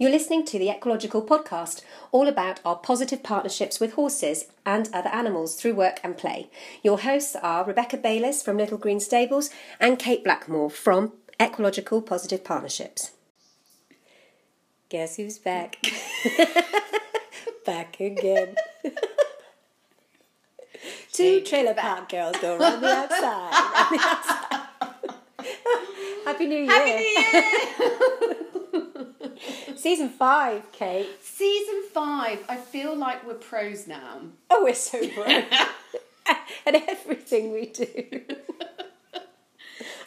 You're listening to the Ecological Podcast, all about our positive partnerships with horses and other animals through work and play. Your hosts are Rebecca Bayliss from Little Green Stables and Kate Blackmore from Ecological Positive Partnerships. Guess who's back? back again. Two trailer park girls go around the outside. The outside. Happy New Year. Happy New Year! Season five, Kate. Season five. I feel like we're pros now. Oh, we're so broke. and everything we do.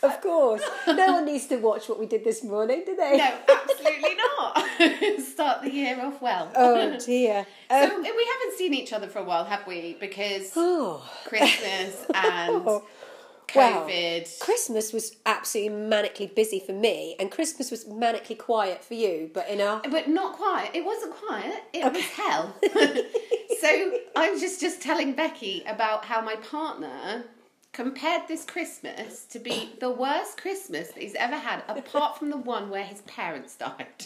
of course. No one needs to watch what we did this morning, do they? No, absolutely not. Start the year off well. Oh dear. So Um, we haven't seen each other for a while, have we? Because oh. Christmas and Oh. Well, COVID. Christmas was absolutely manically busy for me, and Christmas was manically quiet for you. But in our But not quiet. It wasn't quiet. It was hell. so I'm just just telling Becky about how my partner compared this Christmas to be the worst Christmas that he's ever had, apart from the one where his parents died.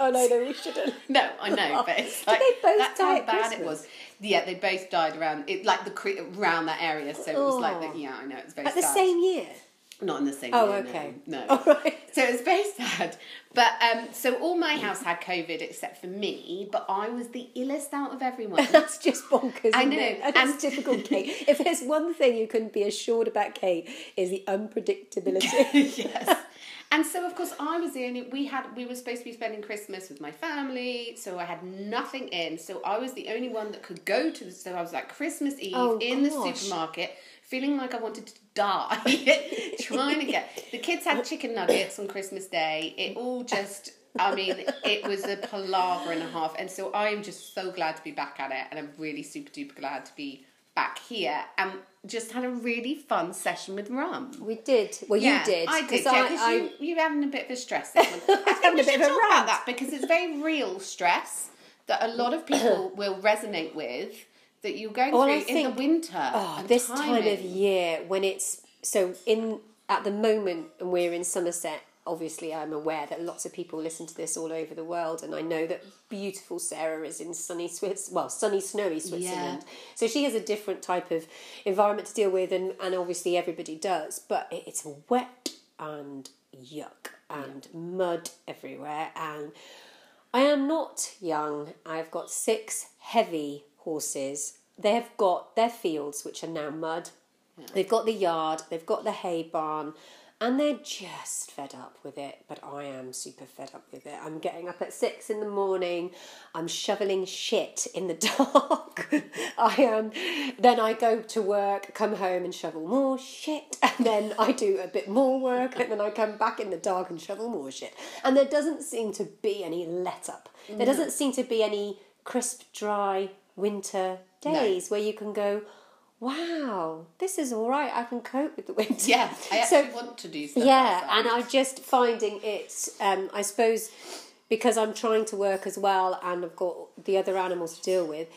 oh no, no, we shouldn't. No, I know, but it's like they both that's die how bad it was. Yeah, they both died around it, like the cre- around that area. So it was like Oh. the, yeah, I know it's very At the sad. same year. Not in the same. Oh, year, okay. No. no. All right. So it was very sad. But um, so all my house had COVID except for me, but I was the illest out of everyone. That's just bonkers. I isn't know, it? And That's and- typical Kate. If there's one thing you can be assured about Kate is the unpredictability. yes. And so of course I was the only we had we were supposed to be spending Christmas with my family, so I had nothing in. So I was the only one that could go to the so I was like Christmas Eve Oh, in the supermarket, feeling like I wanted to die, trying to get the kids had chicken nuggets on Christmas Day. It all just I mean, it was a palaver and a half, and so I'm just so glad to be back at it, and I'm really super duper glad to be back here, and just had a really fun session with Rum. we did. Well, you did. I did, yeah, because I, you, you're having a bit of a stress this one. I think having a bit of a rant. about that because it's very real stress that a lot of people will resonate with that you're going Well, through I in think- the winter. Oh, this time of year when it's so in at the moment and we're in Somerset. Obviously, I'm aware that lots of people listen to this all over the world, and I know that beautiful Sarah is in sunny Swiss, well, sunny, snowy Switzerland. So she has a different type of environment to deal with, and, and obviously everybody does. But it's wet and yuck and mud everywhere, and I am not young. I've got six heavy horses. They've got their fields, which are now mud. They've got the yard, they've got the hay barn, and they're just fed up with it. But I am super fed up with it. I'm getting up at six in the morning. I'm shoveling shit in the dark. I am. Then I go to work, come home and shovel more shit, and then I do a bit more work, and then I come back in the dark and shovel more shit. And there doesn't seem to be any let up. There doesn't seem to be any crisp, dry winter days where you can go. Wow, this is all right. I can cope with the winter. Yeah, I So- actually want to do stuff. yeah, outside. and I'm just finding it. Um, I suppose because I'm trying to work as well, and I've got the other animals to deal with.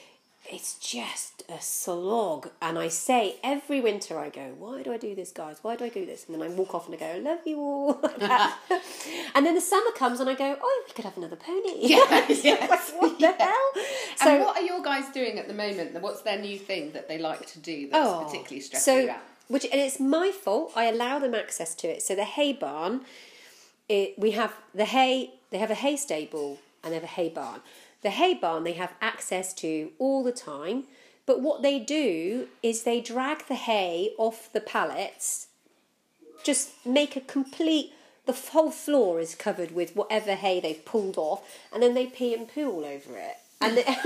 It's just a slog, and I say every winter I go, "Why do I do this, guys? Why do I do this?" And then I walk off and I go, "I love you all," and then the summer comes and I go, "Oh, we could have another pony." Yeah, yes, Like, what the hell? So and what are your guys doing at the moment? What's their new thing that they like to do that's Oh, particularly stressing so, out? Which and it's my fault. I allow them access to it. So the hay barn, it, we have the hay. They have a hay stable and they have a hay barn. The hay barn they have access to all the time. But what they do is they drag the hay off the pallets. Just make a complete. The whole floor is covered with whatever hay they've pulled off, and then they pee and poo all over it. And. They,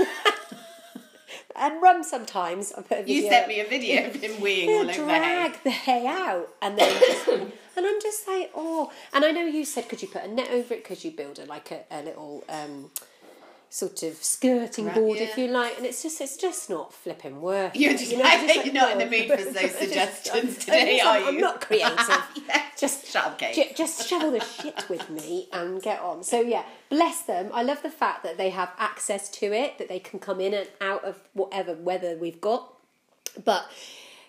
And rum sometimes. I put a video. You sent me a video of him weeing all over the drag hay. the hay out and then just, and I'm just like oh and I know you said could you put a net over it could you build a like a, a little um sort of skirting Right, board yeah. if you like and it's just it's just not flipping worth You're just, you know, think like, you're not in the mood for those just- suggestions I today, are I'm, I'm you? not creative Yeah. just Shut up, Kate. Ju- just shovel the shit with me and get on. So yeah, bless them. I love the fact that they have access to it, that they can come in and out of whatever weather we've got. But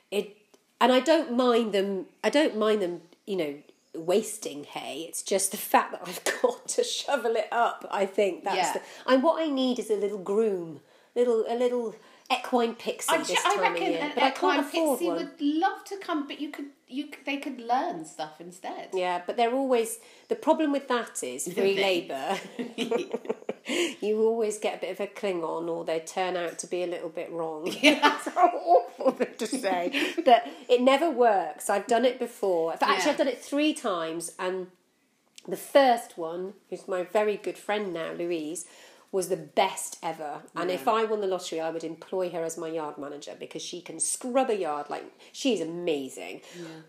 it, and I don't mind them. I don't mind them. You know, wasting hay. It's just the fact that I've got to shovel it up. I think that's Yeah. the. And what I need is a little groom, little a little equine pixie I, this time I reckon of year. an But I can't equine pixie one. would love to come, but you could, you they could learn stuff instead. Yeah, but they're always the problem with that is free labour. you always get a bit of a cling on, or they turn out to be a little bit wrong. That's an awful thing to say, but it never works. I've done it before. Fact, Actually, Yeah. I've done it three times, and the first one, who's my very good friend now, Louise, was the best ever. And if I won the lottery, I would employ her as my yard manager because she can scrub a yard like she's amazing.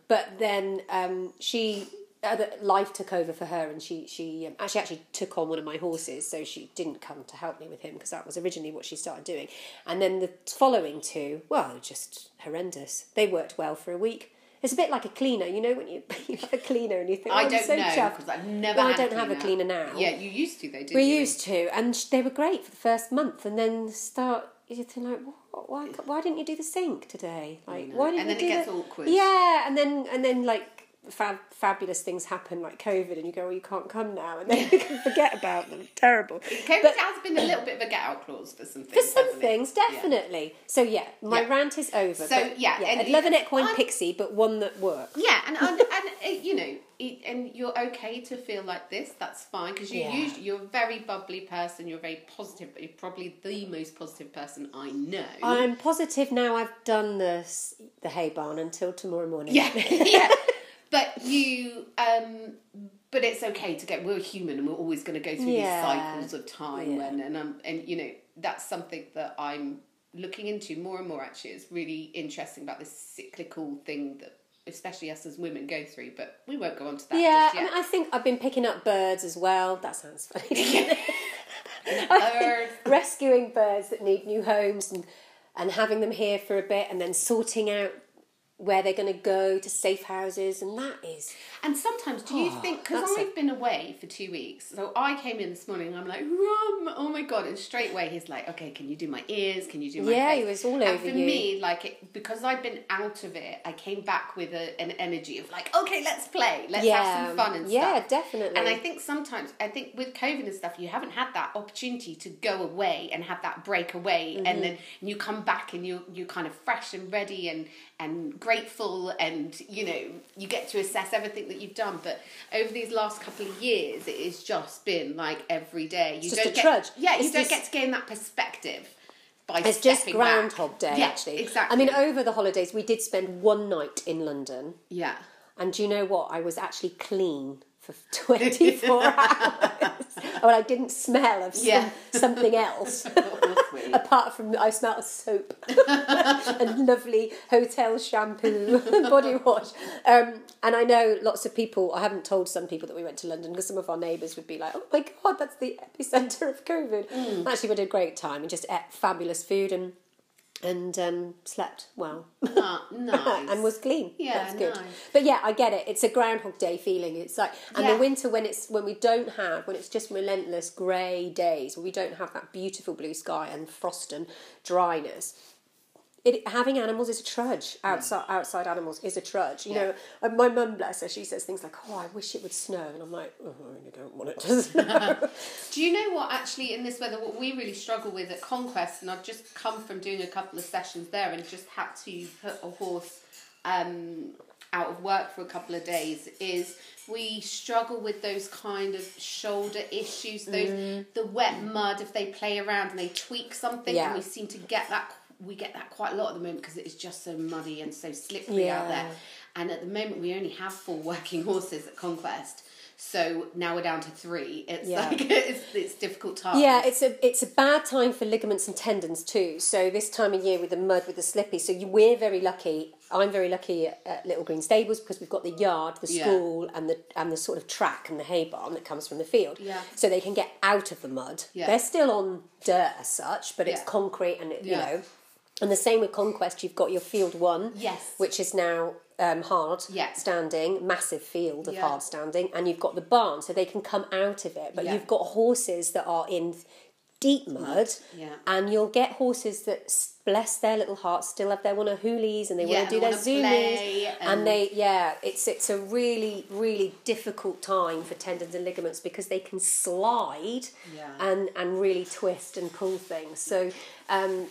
But then um, she. Other, life took over for her, and she she um, actually actually took on one of my horses, so she didn't come to help me with him because that was originally what she started doing. And then the following two, well, just horrendous. They worked well for a week. It's a bit like a cleaner, you know, when you you have a cleaner and you think, oh, I I'm don't so know because I've never. Well, I don't have a cleaner now. Yeah, you used to though, didn't We you? used to, and sh- they were great for the first month, and then start you think like, what, why, why didn't you do the sink today? Like, why didn't And then you it gets awkward. Yeah, and then and then like fab, fabulous things happen like COVID, and you go, well, you can't come now, and then you can forget about them. Terrible. COVID But- has been a little bit of a get out clause for some things. For some hasn't it? things, Yeah. definitely. So yeah, my Yeah. rant is over. So, but, yeah, and I'd love an equine I'm- pixie, but one that works. Yeah, and and, and uh, you know, it, and you're okay to feel like this. That's fine because you Yeah. usually you're a very bubbly person. You're very positive. But you're probably the most positive person I know. I'm positive now. I've done the the hay barn until tomorrow morning. yeah, yeah. But you, um, but it's okay to get. We're human, and we're always going to go through Yeah. these cycles of time, Yeah. and and um, and you know that's something that I'm looking into more and more. Actually, it's really interesting about this cyclical thing that, especially us as women, go through. But we won't go on to that. Yeah, just I, mean, I think I've been picking up birds as well. That sounds funny. Birds. Rescuing birds that need new homes and, and having them here for a bit and then sorting out where they're going to go to safe houses. And that is. And sometimes, do you Oh, think? Because that's a- I've been away for two weeks, so I came in this morning. I'm like, Rum, oh my god! And straight away he's like, okay, can you do my ears? Can you do my Yeah, face? he was all and over for you. me, like, it, because I've been out of it, I came back with a, an energy of like, okay, let's play, let's yeah. have some fun and yeah, stuff. definitely. And I think sometimes, I think with COVID and stuff, you haven't had that opportunity to go away and have that break away, Mm-hmm. and then you come back and you you kind of fresh and ready and and grateful, and you know you get to assess everything that you've done. But over these last couple of years, it has just been like every day. You just don't a get, trudge. Yeah, you It's don't just- get to gain that perspective by It's just stepping back. Groundhog Day, Yeah, actually. exactly. I mean, over the holidays, we did spend one night in London. yeah. And do you know what? I was actually clean for 24 hours. well, I didn't smell of some, Yeah. something else. Apart from I smelled of soap and lovely hotel shampoo, body wash. Um, and I know lots of people, I haven't told some people that we went to London because some of our neighbours would be like, oh my God, that's the epicentre of COVID. Mm. Actually, we had a great time. We just ate fabulous food and and um, slept well Ah, nice. and was clean. Yeah, that's good. nice. But yeah, I get it. It's a Groundhog Day feeling. It's like, and Yeah. the winter when it's when we don't have when it's just relentless grey days, when we don't have that beautiful blue sky and frost and dryness. It, having animals is a trudge. Outside outside animals is a trudge. You Yeah. know, and my mum, bless her, she says things like, "Oh, I wish it would snow," and I'm like, "Oh, I really don't want it to snow." Do you know what actually in this weather what we really struggle with at Conquest and I've just come from doing a couple of sessions there and just had to put a horse um, out of work for a couple of days is we struggle with those kind of shoulder issues those the wet mud if they play around and they tweak something Yeah. and we seem to get that we get that quite a lot at the moment because it is just so muddy and so slippery out there and at the moment we only have four working horses at Conquest so now we're down to three. It's Yeah. like it's, it's difficult time. Yeah, it's a it's a bad time for ligaments and tendons too. So this time of year with the mud, with the slippy, so you, we're very lucky. I'm very lucky at, at Little Green Stables because we've got the yard, the Yeah. school, and the and the sort of track and the hay barn that comes from the field. Yeah. So they can get out of the mud. Yeah. They're still on dirt as such, but it's concrete and it, you know. And the same with Conquest. You've got your field one, Yes. which is now um, hard Yeah. standing, massive field of Yeah. hard standing, and you've got the barn, so they can come out of it. But Yeah. you've got horses that are in deep mud, Yeah. and you'll get horses that bless their little hearts, still have their wanna hoolies, and they want to do their zoomies, and- and they yeah, it's it's a really really difficult time for tendons and ligaments because they can slide and and really twist and pull things. So. Um,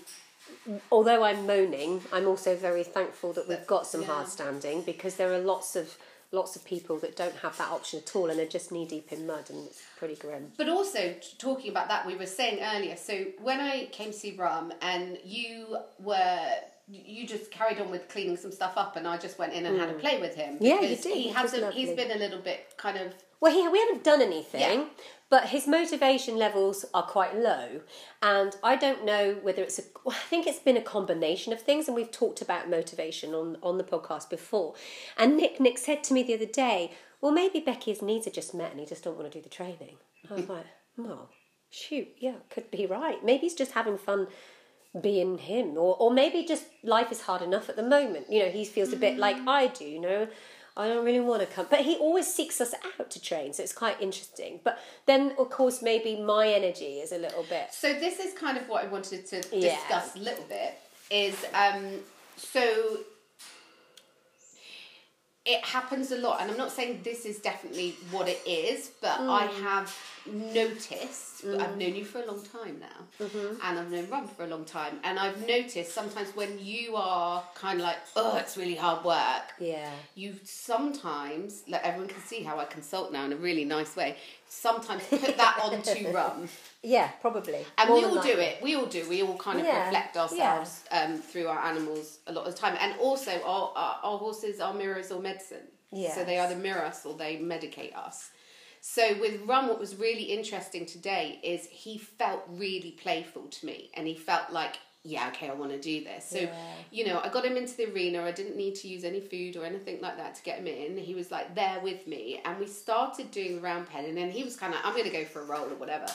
although I'm moaning, I'm also very thankful that we've got some Yeah. hard standing because there are lots of lots of people that don't have that option at all and are just knee deep in mud and it's pretty grim. But also talking about that, we were saying earlier. So when I came to see Rum, and you were, you just carried on with cleaning some stuff up, and I just went in and had a play with him. Mm. Yeah, you did, He hasn't. He's been a little bit kind of. Well, he, we haven't done anything, Yeah. but his motivation levels are quite low, and I don't know whether it's a. well, I think it's been a combination of things, and we've talked about motivation on on the podcast before. And Nick Nick said to me the other day, "Well, maybe Becky's needs are just met, and he just don't want to do the training." I was like, "Oh, shoot, yeah, could be right. Maybe he's just having fun." being him or, or maybe just life is hard enough at the moment you know he feels a bit like mm. i do you know i don't really want to come but he always seeks us out to train so it's quite interesting but then of course maybe my energy is a little bit So this is kind of what I wanted to Yeah. discuss a little bit. Is um, so it happens a lot, and I'm not saying this is definitely what it is, but I Mm. have noticed. I've known you for a long time now, Mm-hmm. and I've known Rum for a long time, and I've noticed sometimes when you are kind of like, oh, it's really hard work. yeah You sometimes, like everyone can see how I consult now in a really nice way. Sometimes put that onto Rum. Yeah probably And More we all do likely. it. We all do. We all kind of Yeah, reflect ourselves um, through our animals a lot of the time. And also, our, our, our horses are mirrors or medicine. So they Yes. either mirror us or they medicate us. So with Rum, what was really interesting today is he felt really playful to me, and he felt like, yeah, okay, I want to do this. So, Yeah. you know, I got him into the arena. I didn't need to use any food or anything like that to get him in. He was like there with me, and we started doing the round pen, and then he was kind of, I'm going to go for a roll or whatever.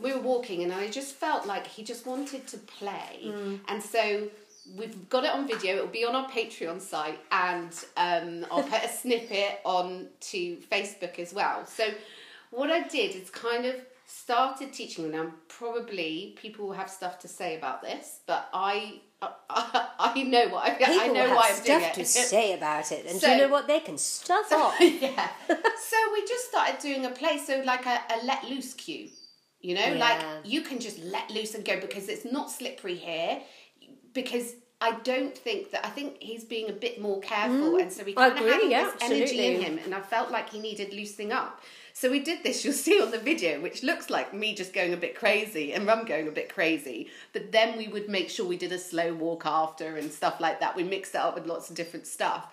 We were walking, and I just felt like he just wanted to play, and so. We've got it on video. It'll be on our Patreon site, and um, I'll put a snippet on to Facebook as well. So, what I did is kind of started teaching them. Now, probably people will have stuff to say about this, but I I, I know what I, people I know have why I'm doing stuff it. to say about it and do So- you know what they can stuff off yeah. so we just started doing a play, so like a, a let loose cue. You know, like you can just let loose and go because it's not slippery here. Because I don't think that I think he's being a bit more careful, and so we Mm. Kind of yeah, this energy in him, and I felt like he needed loosening up. So we did this. You'll see on the video, which looks like me just going a bit crazy and Rum going a bit crazy. But then we would make sure we did a slow walk after and stuff like that. We mixed it up with lots of different stuff.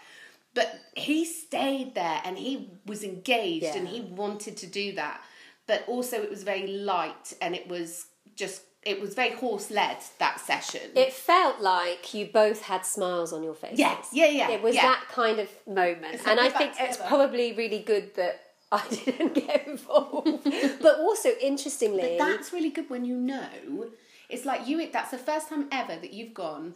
But he stayed there and he was engaged and he wanted to do that. But also, it was very light and it was just, it was very horse led that session. it felt like you both had smiles on your faces Yeah, yeah, yeah, it was yeah. that kind of moment It's and i think it's probably really good that i didn't get involved but also interestingly But that's really good when you know. It's like you. That's the first time ever that you've gone.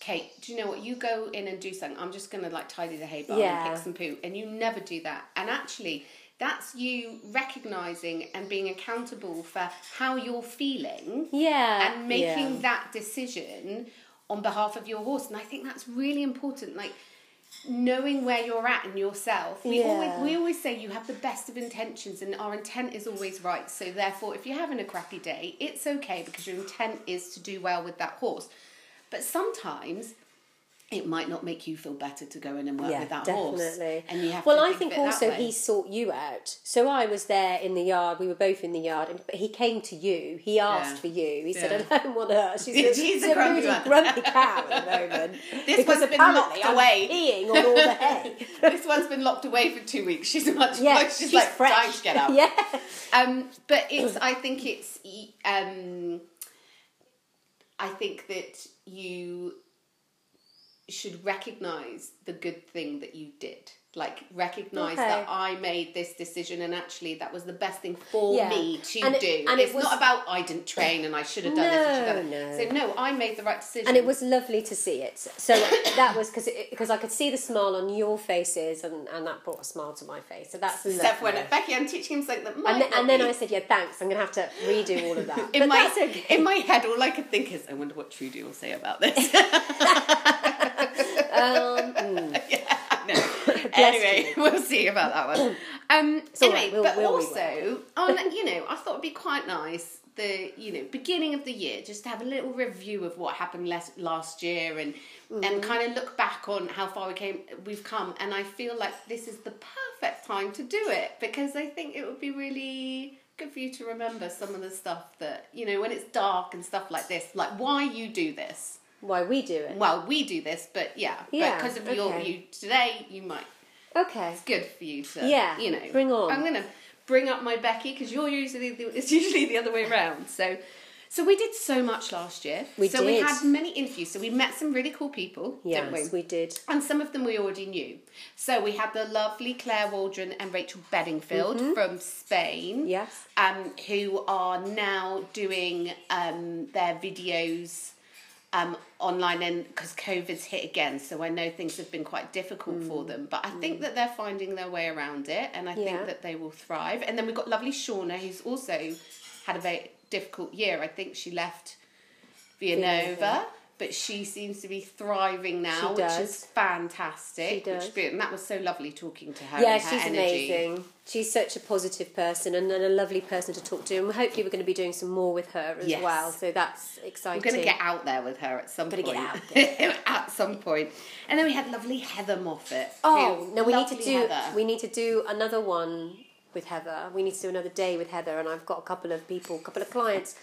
Kate, do you know what? You go in and do something. I'm just gonna like tidy the hay barn Yeah. and pick some poo, and you never do that. And actually, that's you recognizing and being accountable for how you're feeling yeah and making yeah. that decision on behalf of your horse. And I think that's really important. Like knowing where you're at in yourself. We always we always say you have the best of intentions and our intent is always right. So therefore if you're having a crappy day, it's okay because your intent is to do well with that horse. But sometimes it might not make you feel better to go in and work yeah, with that definitely. horse. And you have well, to I think think of it also he sought you out. So I was there in the yard. We were both in the yard, and but he came to you. He asked Yeah. for you. He Yeah. said, "I don't want her. She's a, She's she's a a grumpy really grumpy cow at the moment. This because one's been apparently locked I'm away. peeing on all the hay. this one's been locked away for two weeks. She's much Yeah, like, she's, like fresh. dying to get out. Yeah, Um, but it's. I think it's. Um, I think that you should recognize the good thing that you did. like recognize Okay. that I made this decision and actually that was the best thing for Yeah. me to And it- do. and it it's was- not about I didn't train and I should have done this. Should have done No. So no, I made the right decision. and it was lovely to see it. So that was because because I could see the smile on your faces, and, and that brought a smile to my face. So that's Except lovely. when Becky, I'm teaching him something that might and, then, and then I said, "Yeah, thanks. I'm going to have to redo all of that." in but my okay. in my head, all I could think is, I wonder what Trudy will say about this. um, mm. no. anyway, we'll see about that one. Um, anyway, right, we'll- but we'll also on you know, I thought it'd be quite nice the you know beginning of the year just to have a little review of what happened last last year and Mm-hmm. and kind of look back on how far we came we've come and I feel like this is the perfect time to do it because I think it would be really good for you to remember some of the stuff that you know when it's dark and stuff like this like why you do this Why we do it? well we do this but yeah, Yeah, but because of your okay. you today you might Okay. it's good for you to Yeah, you know bring on. i'm gonna bring up my becky because you're usually the, it's usually the other way around so so we did so much last year We so we had many interviews so we met some really cool people didn't we we did. and some of them we already knew. So we had the lovely Claire Waldron and Rachel Bedingfield from Spain. Mm-hmm. Yes. Um, who are now doing um, their videos um, online and because COVID's hit again, so I know things have been quite difficult for them. But I think that they're finding their way around it, and I Mm. Yeah. think that they will thrive. And then we've got lovely Shauna, who's also had a very difficult year. I think she left Villanova. Villanova. But she seems to be thriving now, which is fantastic. Which. And that was so lovely talking to her. Yeah, and her she's energy. amazing. She's such a positive person and, and a lovely person to talk to. And hopefully, we're going to be doing some more with her as Yes. well. So that's exciting. We're going to get out there with her at some Gotta point. get out there. at some point. And then we had lovely Heather Moffett. Oh who- no, we need to do Heather. we need to do another one with Heather. We need to do another day with Heather, and I've got a couple of people, a couple of clients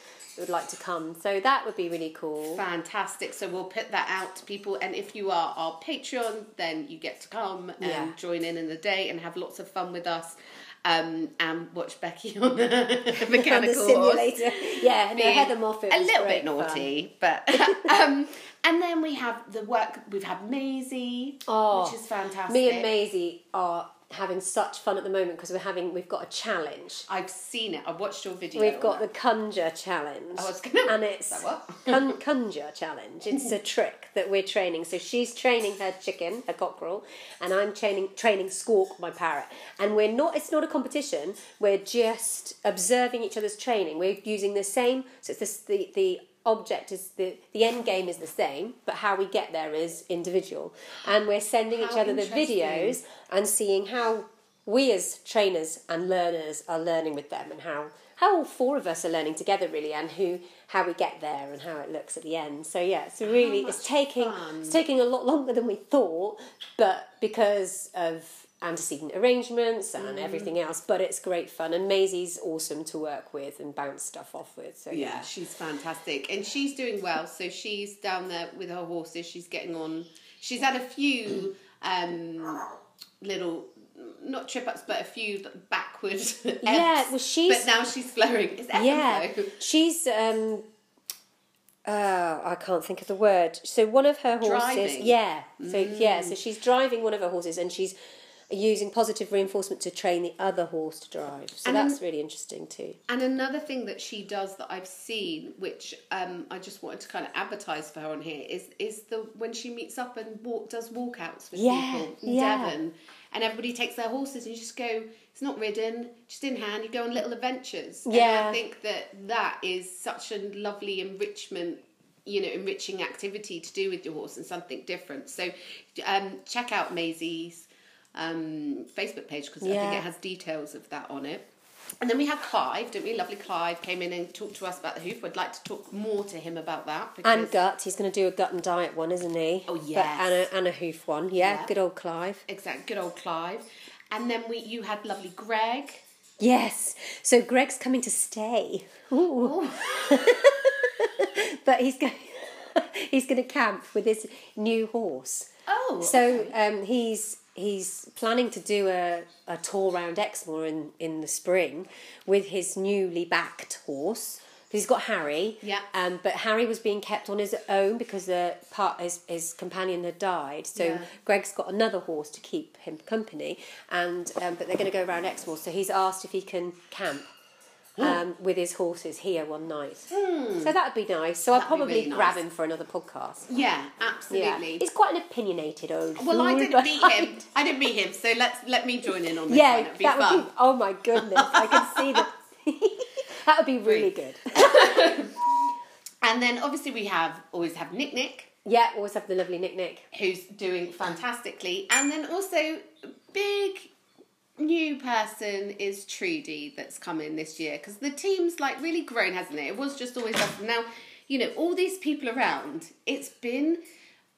would like to come. So that would be really cool. Fantastic. So we'll put that out to people. And if you are our Patreon, then you get to come and Yeah. join in in the day and have lots of fun with us. Um, and watch Becky on the On mechanical the horse. simulator. Yeah, no, Heather Moffett. a little bit fun. naughty, but um, and then we have the work. We've had Maisie, Oh, which is fantastic. Me and Maisie are having such fun at the moment because we're having we've got a challenge. I've seen it. I've watched your video. We've got the conjure challenge. I was gonna- and it's what? con- conjure challenge. It's a trick that we're training. So she's training her chicken, her cockerel, and I'm training training Squawk, my parrot. And we're not. It's not a competition. We're just observing each other's training. We're using the same. So it's this, the the object is the the end game is the same, but how we get there is individual. And we're sending each other the videos and seeing how we as trainers and learners are learning with them and how how all four of us are learning together really and who how we get there and how it looks at the end so yeah it's really it's taking fun. it's taking a lot longer than we thought but because of antecedent arrangements Mm. and everything else but it's great fun and Maisie's awesome to work with and bounce stuff off with so Yeah, yeah she's fantastic, and she's doing well. So she's down there with her horses. She's getting on. She's had a few um, little, not trip ups, but a few backward. ebbs, Yeah, well, she's- But now she's flowing. It's Yeah, flow. she's um. Uh, I can't think of the word. So one of her horses, Driving. Mm. yeah. So yeah, so she's driving one of her horses, and she's using positive reinforcement to train the other horse to drive. So And that's really interesting too. And another thing that she does that I've seen, which um, I just wanted to kind of advertise for her on here, is is the when she meets up and walk, does walkouts with Yeah, people in yeah. Devon, and everybody takes their horses and you just go. It's not ridden, just in hand. You go on little adventures. And Yeah. I think that that is such a lovely enrichment. You know, enriching activity to do with your horse and something different. So, um, check out Maisie's um, Facebook page because I think it has details of that on it. And then we had Clive, didn't we? Lovely Clive came in and talked to us about the hoof. I'd like to talk more to him about that. Because And gut, he's going to do a gut and diet one, isn't he? Oh, yes. and a, and a hoof one. Yeah, Yeah. good old Clive. Exactly, good old Clive. And then we, you had lovely Greg. Yes. So Greg's coming to stay. Ooh. but he's going. he's going to camp with his new horse. Oh, So okay. um, he's he's planning to do a, a tour round Exmoor in, in the spring with his newly backed horse, he's got Harry. Yeah. Um, but Harry was being kept on his own because the part his, his companion had died. So Yeah. Greg's got another horse to keep him company, and um, but they're going to go around Exmoor. So he's asked if he can camp. Um, with his horses here one night, so that'd be nice. So I'll Hmm. That'd probably really grab nice. him for another podcast. Yeah, Yeah, absolutely. he's quite an opinionated old. Well, I didn't meet him. I didn't meet him, so let's let me join in on this Yeah, one. It'd be that fun. would be. Oh my goodness, I can see that. that would be really good. And then obviously we have always have Nick Nick, Yeah, always have the lovely Nick Nick. who's doing fantastically, and then also big new person is Trudy that's come in this year because the team's like really grown, hasn't it? It was just always us. Now, you know, all these people around. It's been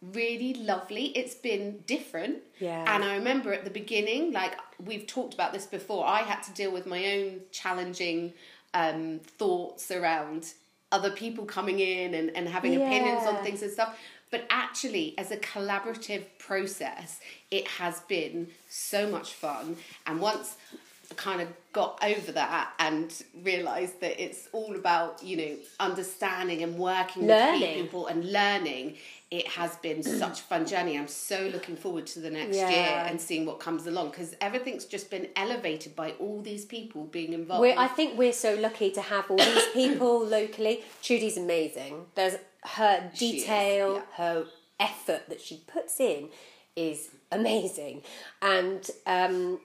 really lovely. It's been different. Yeah. And I remember at the beginning, like we've talked about this before, I had to deal with my own challenging um, thoughts around other people coming in and, and having opinions on things and stuff. But actually, as a collaborative process, it has been so much fun. And once kind of got over that and realised that it's all about, you know, understanding and working with people and learning, it has been such a fun journey. I'm so looking forward to the next Yeah. year and seeing what comes along because everything's just been elevated by all these people being involved. We're, I think we're so lucky to have all these people locally. Trudy's amazing. There's her detail, yeah. her effort that she puts in is amazing, and um,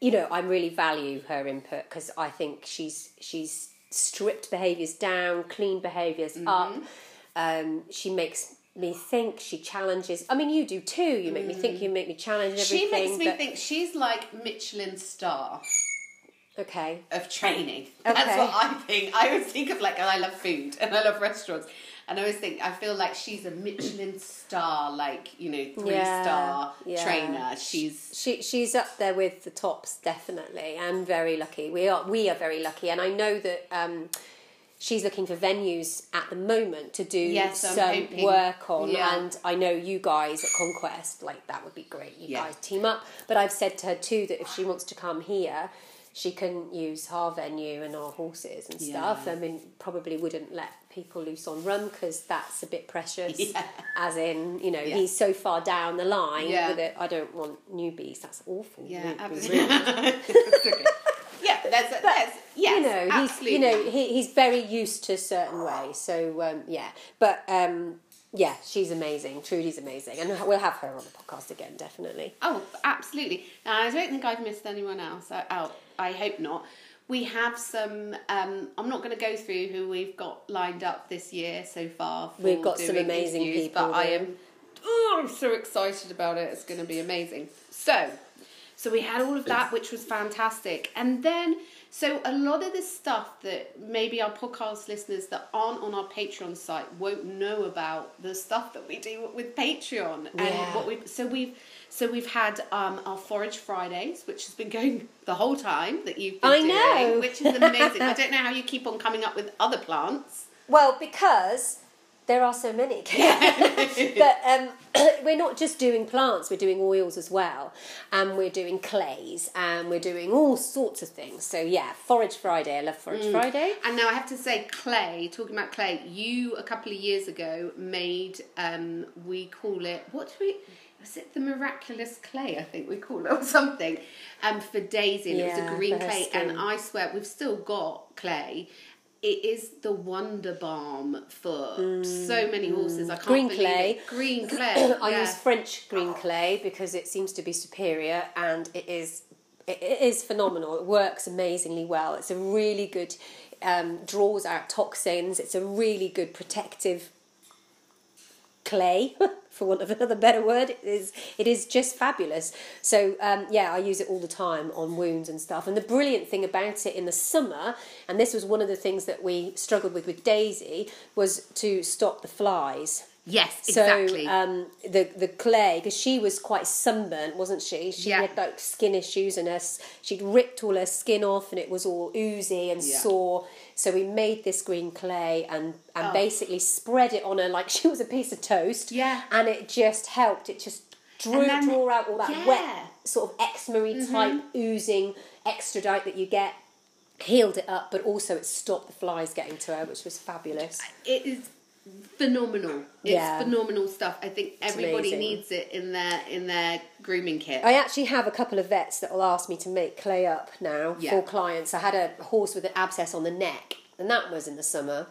you know I really value her input because I think she's she's stripped behaviours down, clean behaviors Mm-hmm. up. Um, she makes me think. She challenges. I mean, you do too. You make me think. You make me challenge everything. Mm. she makes me but- think she's like Michelin star. Okay. of training. Okay. That's what I think. I would think of like, I love food and I love restaurants. And I always think, I feel like she's a Michelin star, like, you know, three Yeah, star yeah. trainer. She's, She she's up there with the tops definitely, and very lucky. We are we are very lucky, and I know that um, she's looking for venues at the moment to do Yes, some work on. Yeah. And I know you guys at Conquest like that would be great. You Yeah. guys team up. But I've said to her too that if she wants to come here. She couldn't use our venue and our horses and stuff. Yeah. I mean, probably wouldn't let people loose on rum because that's a bit precious. Yeah. As in, you know, Yeah. he's so far down the line with it. I don't want newbies. That's awful. yeah, we absolutely. yeah, a, there's, yes, you know, absolutely. he's you know he, he's very used to a certain way. So um, yeah, but um, yeah, she's amazing. Trudy's amazing, and we'll have her on the podcast again, definitely. Oh, absolutely. Now, I don't think I've missed anyone else out. out. I hope not. We have some. Um, I'm not going to go through who we've got lined up this year so far. For We've got some doing amazing interviews, people, but I am. Oh, I'm so excited about it. It's going to be amazing. So, so we had all of that, which was fantastic, and then so a lot of the stuff that maybe our podcast listeners that aren't on our Patreon site won't know about the stuff that we do with Patreon and what we so we've so we've had um, our Forage Fridays, which has been going the whole time that you've been I doing, know. which is amazing. I don't know how you keep on coming up with other plants. Well, because there are so many. but um, we're not just doing plants; we're doing oils as well, and we're doing clays, and we're doing all sorts of things. So yeah, Forage Friday. I love Forage Friday. And now I have to say, clay. Talking about clay, you a couple of years ago made. Um, we call it what do we? Was it the miraculous clay? I think we call it or something. Um, for Daisy, and it was a green clay. And I swear, we've still got clay. It is the wonder balm for so many horses. I can't Mm. Green believe clay. it. Green clay. I yeah. use French green clay because it seems to be superior and it is it is phenomenal. It works amazingly well. It's a really good um, draws out toxins. It's a really good protective clay, for want of another better word. It is it is just fabulous. So um, yeah, I use it all the time on wounds and stuff. And the brilliant thing about it in the summer, and this was one of the things that we struggled with with Daisy, was to stop the flies. Yes, exactly. So um, the the clay, because she was quite sunburnt, wasn't she? She Yeah. had like skin issues, and her she'd ripped all her skin off, and it was all oozy and Yeah. sore. So we made this green clay and and Oh. basically spread it on her like she was a piece of toast. Yeah. and it just helped. It just drew then- draw out all that yeah. wet sort of eczema mm-hmm. type oozing exudate that you get healed it up, but also it stopped the flies getting to her, which was fabulous. It is phenomenal. It's Yeah. phenomenal stuff. I think everybody needs it in their in their grooming kit. I actually have a couple of vets that will ask me to make clay up now Yeah. for clients. I had a horse with an abscess on the neck, and that was in the summer.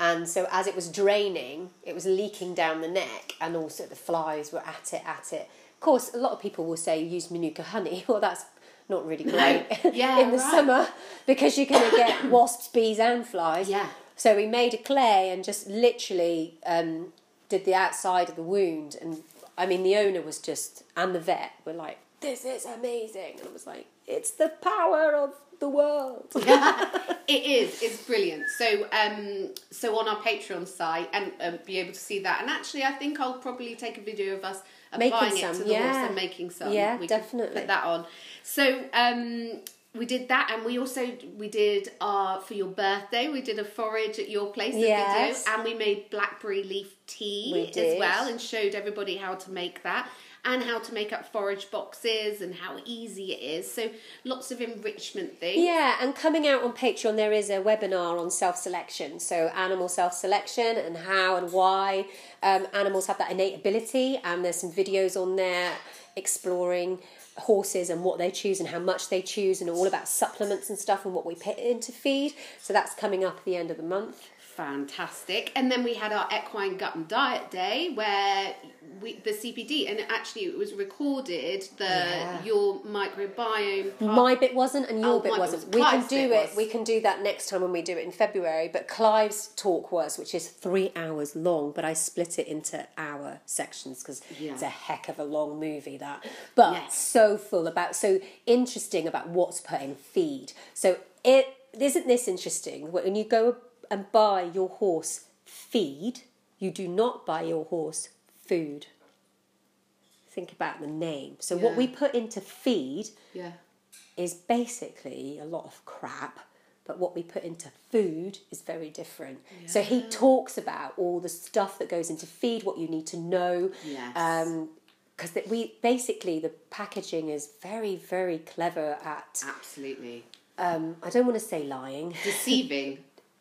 And so, as it was draining, it was leaking down the neck, and also the flies were at it, at it. Of course, a lot of people will say use Manuka honey. Well, that's not really great Yeah, in the right. summer because you're going to get wasps, bees, and flies. Yeah. So we made a clay and just literally um, did the outside of the wound. And I mean, the owner was just, and the vet were like, this is amazing. And I was like, it's the power of the world. It is. It's brilliant. So, um, so on our Patreon site, and um, be able to see that. And actually, I think I'll probably take a video of us Making applying it some, to the horse and making some. Yeah, we definitely. put that on. So, um, we did that, and we also we did our for your birthday. We did a forage at your place, Yes. video, and we made blackberry leaf tea as well, and showed everybody how to make that. And how to make up forage boxes and how easy it is. So lots of enrichment things. Yeah, and coming out on Patreon, there is a webinar on self selection. So, animal self selection and how and why um, animals have that innate ability. And there's some videos on there exploring horses and what they choose and how much they choose, and all about supplements and stuff and what we put into feed. So, that's coming up at the end of the month. Fantastic. And then we had our equine gut and diet day where we the CPD and actually it was recorded the Yeah. your microbiome part. My bit wasn't, and your Oh, bit wasn't. was- We can do it. was. We can do that next time when we do it in February. But Clive's talk was, which is three hours long, but I split it into hour sections because Yeah. it's a heck of a long movie. That, but Yes. so full about so interesting about what's put in feed. So it isn't this interesting when you go and buy your horse feed. You do not buy your horse food. Think about the name. So what we put into feed Yeah. is basically a lot of crap, but what we put into food is very different. So he talks about all the stuff that goes into feed, what you need to know. Yes. Um, because we basically the packaging is very very clever at Absolutely. um, I don't want to say lying. Deceiving.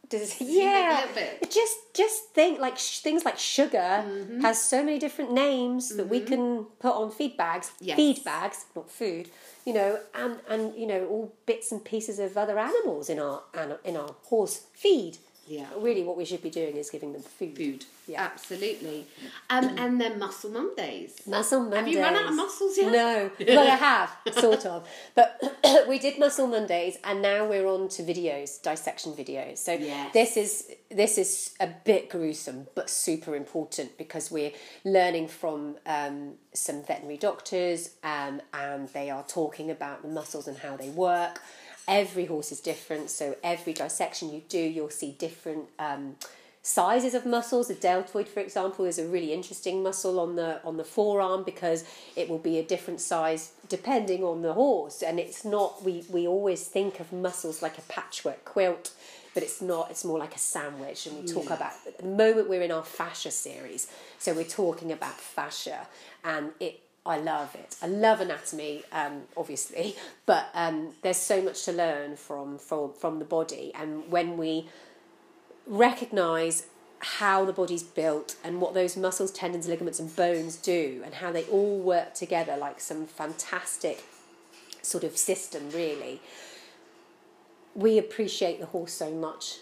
Does- yeah, bit. just just think like sh- things like sugar Mm-hmm. has so many different names that we can put on feed bags, Yes. feed bags, not food. You know, and and you know all bits and pieces of other animals in our in our horse feed. Yeah. Really, what we should be doing is giving them food. Food. Yeah. Absolutely. Um, and then muscle Mondays. Muscle Mondays. Have you run out of muscles yet? No, but I have, sort of. But we did Muscle Mondays, and now we're on to videos, dissection videos. So Yes. this is this is a bit gruesome, but super important because we're learning from um, some veterinary doctors, um, and they are talking about the muscles and how they work. Every horse is different, so every dissection you do, you'll see different. Um, sizes of muscles. The deltoid, for example, is a really interesting muscle on the on the forearm because it will be a different size depending on the horse. And it's not we we always think of muscles like a patchwork quilt, but it's not. It's more like a sandwich. And we talk about at the moment we're in our fascia series, so we're talking about fascia, and it. I love it. I love anatomy, um, obviously, but um, there's so much to learn from from from the body, and when we recognize how the body's built and what those muscles, tendons, ligaments, and bones do, and how they all work together like some fantastic sort of system, really. We appreciate the horse so much.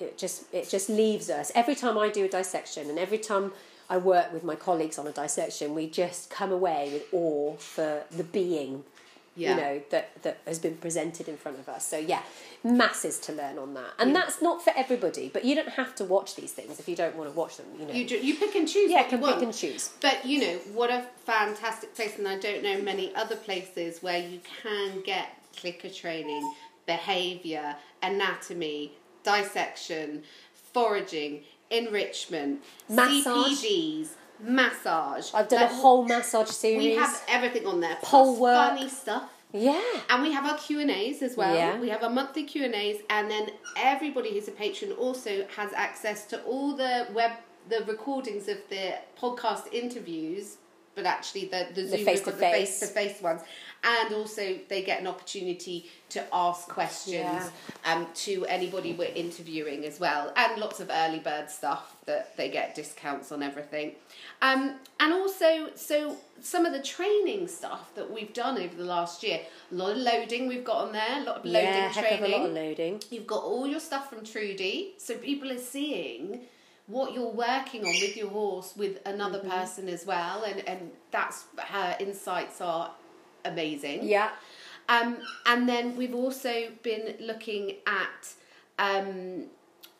It just it just leaves us every time I do a dissection, and every time I work with my colleagues on a dissection, we just come away with awe for the being Yeah. you know that that has been presented in front of us. So yeah masses to learn on that. And that's not for everybody but you don't have to watch these things if you don't want to watch them you know. You, do, you pick and choose yeah can you pick want. and choose. But you know, what a fantastic place, and I don't know many other places where you can get clicker training, behaviour, anatomy, dissection, foraging, enrichment, Massage. CPDs, massage. i've done Like, a whole massage series We have everything on there. Pole work. funny stuff. yeah And we have our Q and A's as well. Yeah. We have our monthly Q and A's, and then everybody who's a patron also has access to all the web, the recordings of the podcast interviews but actually the the, Zoom the face to face ones, and also they get an opportunity to ask questions Yeah. um, to anybody we're interviewing as well, and lots of early bird stuff that they get discounts on everything. Um, and also, so some of the training stuff that we've done over the last year, a lot of loading we've got on there, a lot of loading yeah, heck training. of a lot of loading. You've got all your stuff from Trudy, so people are seeing what you're working on with your horse with another Mm-hmm. person as well, and, and that's her insights are amazing. Yeah. Um, and then we've also been looking at. Um,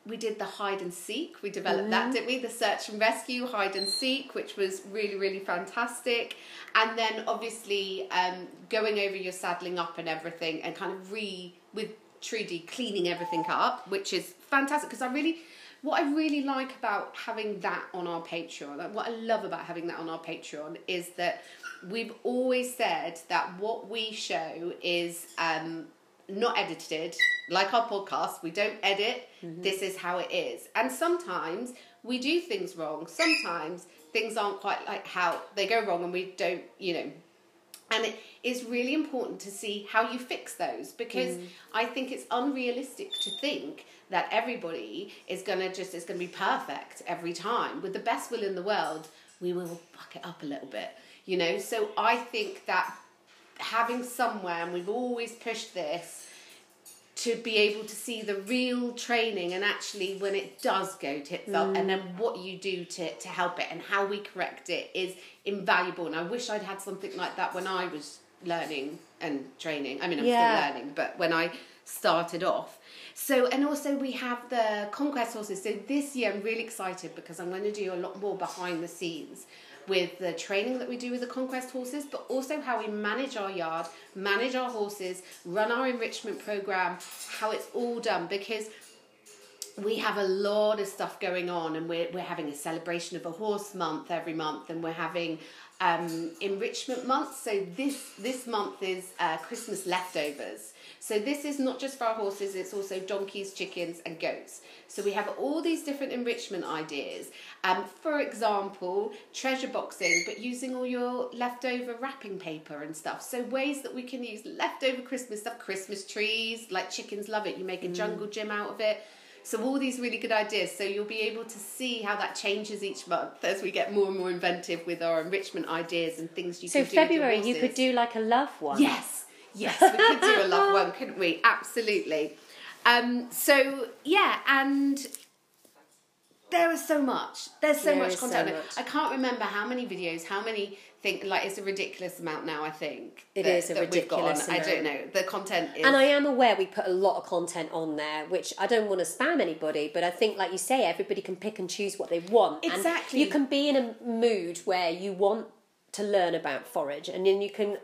we did the hide and seek. We developed Mm-hmm. that, didn't we? The search and rescue, hide and seek, which was really, really fantastic. And then obviously um, going over your saddling up and everything, and kind of re with Trudy cleaning everything up, which is fantastic because I really. What I really like about having that on our Patreon, like what I love about having that on our Patreon, is that we've always said that what we show is um, not edited, like our podcast. We don't edit. This is how it is. And sometimes we do things wrong. Sometimes things aren't quite like how they go wrong, and we don't, you know. And it is really important to see how you fix those because mm. I think it's unrealistic to think that everybody is gonna just is gonna be perfect every time. With the best will in the world, we will fuck it up a little bit, you know. So I think that having somewhere, and we've always pushed this, to be able to see the real training and actually when it does go tits up and then mm. what you do to, to help it and how we correct it is invaluable. And I wish I'd had something like that when I was learning and training. I mean I'm Yeah. still learning but when I started off. So and also we have the conquest horses. So this year I'm really excited because I'm going to do a lot more behind the scenes with the training that we do with the conquest horses, but also how we manage our yard, manage our horses, run our enrichment program, how it's all done because we have a lot of stuff going on and we're, we're having a celebration of a horse month every month and we're having um, enrichment month. So this this month is uh, christmas leftovers. So this is not just for our horses it's also donkeys chickens and goats. So we have all these different enrichment ideas. Um, for example treasure boxing but using all your leftover wrapping paper and stuff. So ways that we can use leftover christmas stuff christmas trees like chickens love it. You make a jungle gym out of it so all these really good ideas. So you'll be able to see how that changes each month as we get more and more inventive with our enrichment ideas and things you So can do. your February, you could do like a love one. Yes, yes, we could do a love one, couldn't we? Absolutely. Um, so yeah, and there is so much. There's so There much is so content. much. I can't remember how many videos, how many think like it's a ridiculous amount now. I think It that, is a that we've got on. ridiculous I don't know. The content is And I am aware we put a lot of content on there, which I don't want to spam anybody, but I think, like you say, everybody can pick and choose what they want. And Exactly. you can be in a mood where you want to learn about forage, and then you can.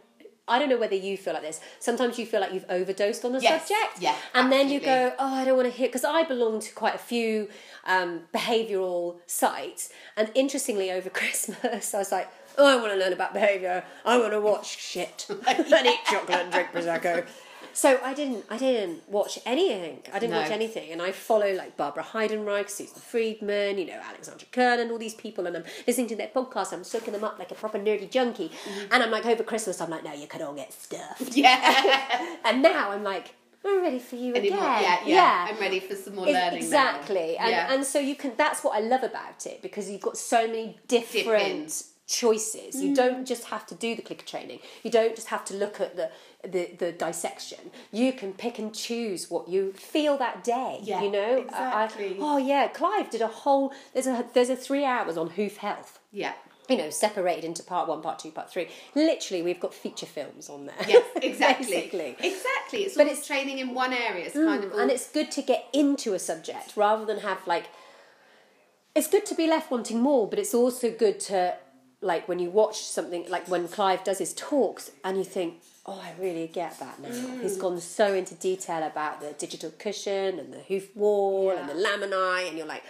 I don't know whether you feel like this. Sometimes you feel like you've overdosed on the Yes, subject, yeah, and then you go, "Oh, I don't want to hear." Because I belong to quite a few um, behavioural sites, and interestingly, over Christmas, I was like, "Oh, I want to learn about behaviour. I want to watch shit and eat chocolate and drink prosecco." So I didn't. I didn't watch anything. I didn't No. watch anything, and I follow like Barbara Heidenreich, Susan Friedman, you know Alexandra Kurland, and all these people, and I'm listening to their podcasts. I'm soaking them up like a proper nerdy junkie, mm-hmm. and I'm like over Christmas, I'm like, no, you could all get stuffed, yeah. and now I'm like, I'm ready for you Any again. more- yeah, yeah, I'm ready for some more learning. now. exactly, and yeah. and so you can. That's what I love about it because you've got so many different. Choices you mm. don't just have to do the clicker training you don't just have to look at the, the the dissection you can pick and choose what you feel that day Yeah, you know I- I- exactly. oh yeah clive did a whole there's a there's a three hours on hoof health yeah. you know separated into part one part two part three literally we've got feature films on there Yes, exactly. Exactly. It's But it's- training in one area. It's mm, kind of all, and it's good to get into a subject rather than have like it's good to be left wanting more but it's also good to like when you watch something like when clive does his talks and you think oh i really get that now Mm. he's gone so into detail about the digital cushion and the hoof wall and the Yeah. laminae and you're like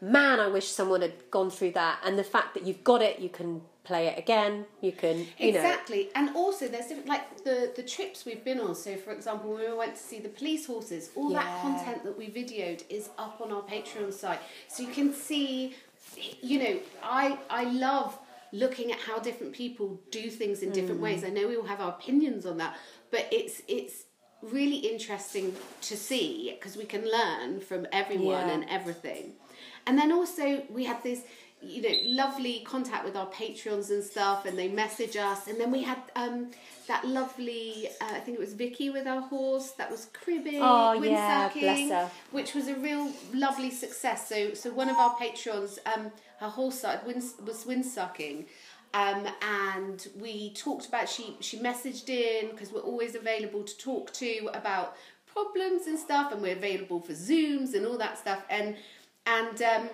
man i wish someone had gone through that and the fact that you've got it you can play it again you can you know exactly. And also, there's different like the the trips we've been on. So, for example, when we went to see the police horses, all that content that we videoed is up on our Patreon site, so you can see. You know, I I love looking at how different people do things in different ways. I know we all have our opinions on that, but it's it's really interesting to see because we can learn from everyone Yeah. and everything. And then also we had this you know lovely contact with our patrons and stuff and they message us and then we had um that lovely uh, i think it was vicky with our horse that was cribbing Oh, yeah, her. which was a real lovely success so so one of our patrons um her horse started wind, was windsucking um, and we talked about she she messaged in because we're always available to talk to about problems and stuff and we're available for zooms and all that stuff and and um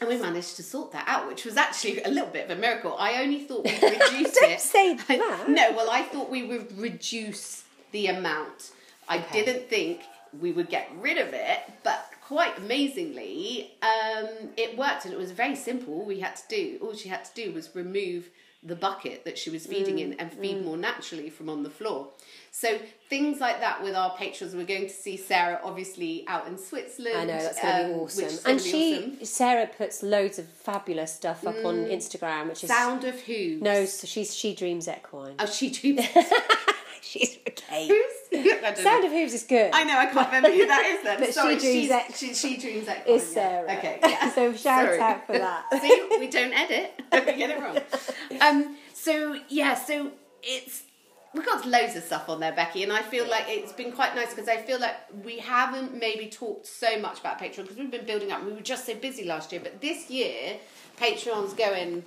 and we managed to sort that out, which was actually a little bit of a miracle. I only thought we'd reduce Don't it. say that. No, well, I thought we would reduce the amount. I Okay. didn't think we would get rid of it, but quite amazingly, um, it worked, and it was very simple. All we had to do, all she had to do, was remove the bucket that she was feeding in and feed more naturally from on the floor. So things like that with our patrons. We're going to see Sarah obviously out in Switzerland. I know that's going to be um, awesome. And she, awesome. Sarah, puts loads of fabulous stuff up on Instagram, which is Sound of Who? no. So she's she dreams equine. Oh, she dreams. she's okay. Who's? Sound know. of Hooves is good. I know, I can't remember who that is then. But she dreams she's, she, she dreams ex- Is yeah. Sarah. Okay, yeah. so shout Sorry. out for that. See, we don't edit. we get it wrong. Um, so yeah, so it's we've got loads of stuff on there, Becky, and I feel like it's been quite nice because I feel like we haven't maybe talked so much about Patreon because we've been building up. We were just so busy last year, but this year Patreon's going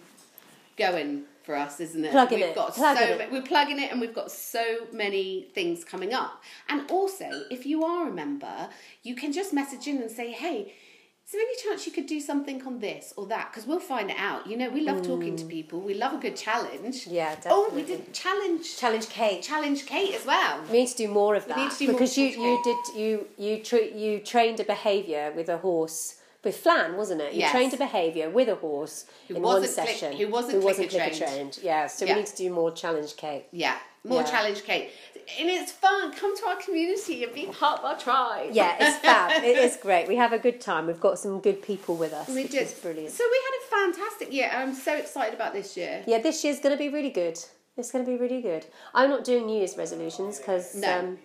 going for us, isn't it? Plugging we've it, got plugging so it. ma- we're plugging it, and we've got so many things coming up. And also, if you are a member, you can just message in and say, "Hey." Is there any chance you could do something on this or that? Because we'll find it out. You know, we love talking to people. We love a good challenge. Mm. Yeah, Oh, we did challenge Challenge Kate. challenge Kate as well. We need to do more of that need to do more because you you did you you tra- you trained a behaviour with a horse with Flan, wasn't it? You Yes. trained a behaviour with a horse Who in one wasn't click- session. who wasn't clicker clicker trained. trained. Yeah, so Yeah. we need to do more Challenge Kate. Yeah, more Yeah. challenge Kate, and it's fun. Come to our community and be part of our tribe. Yeah, it's fab. it is great. We have a good time. We've got some good people with us. we did brilliant. So we had a fantastic year. I'm so excited about this year. Yeah, this year's going to be really good. It's going to be really good. I'm not doing New Year's resolutions because No. um,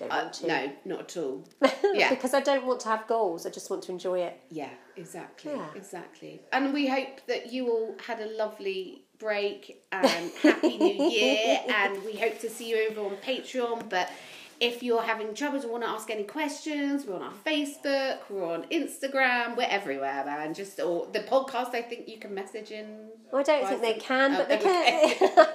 don't Uh, want to. no, not at all. Yeah. because I don't want to have goals. I just want to enjoy it. Yeah, exactly, Yeah. exactly. And we hope that you all had a lovely break and happy new year. And we hope to see you over on Patreon. But if you're having troubles or want to ask any questions, we're on our Facebook, we're on Instagram, we're everywhere, man. Just or the podcast. I think you can message in. I don't think they can, but they can.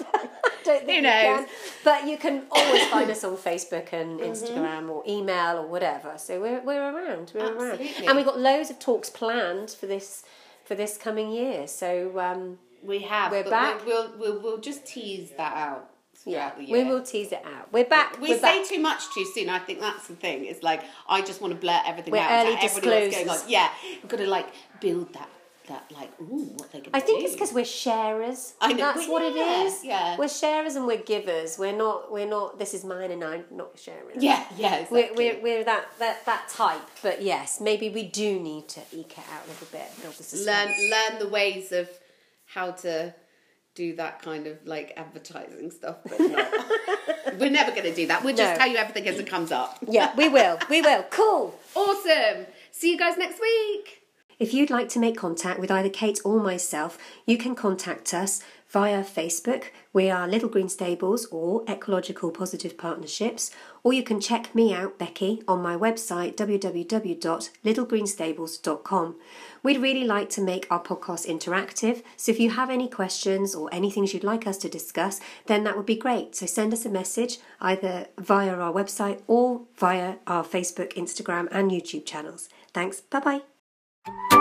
Don't think Who knows? can. But you can always find us on Facebook and Mm-hmm. Instagram or email or whatever. So we're, we're around. We're Absolutely. around, and we've got loads of talks planned for this for this coming year. So um, We have. We're but back. We'll, we'll we'll we'll just tease that out. yeah, we will tease it out. We're back. We we're say back. too much too soon. I think that's the thing. It's like I just want to blurt everything We're out. early tell everybody what's going on. Yeah, we've got to like build that that like ooh what they going to I think do. it's because we're sharers. I know, That's what it yeah, is. yeah. We're sharers and we're givers. We're not. We're not. This is mine and I'm not sharing. yeah yeah exactly. We're, we're, we're that, that, that type, but yes, maybe we do need to eke it out a little bit. Build the learn learn the ways of how to do that kind of like advertising stuff, but not. we're never going to do that. We'll just No. tell you everything as it comes up. Yeah, we will. We will. Cool. Awesome. See you guys next week. If you'd like to make contact with either Kate or myself, you can contact us via Facebook. We are Little Green Stables or Ecological Positive Partnerships, or you can check me out, Becky, on my website www.littlegreenstables.com. We'd really like to make our podcast interactive, so if you have any questions or any things you'd like us to discuss, then that would be great. So send us a message either via our website or via our Facebook, Instagram, and YouTube channels. Thanks. Bye bye you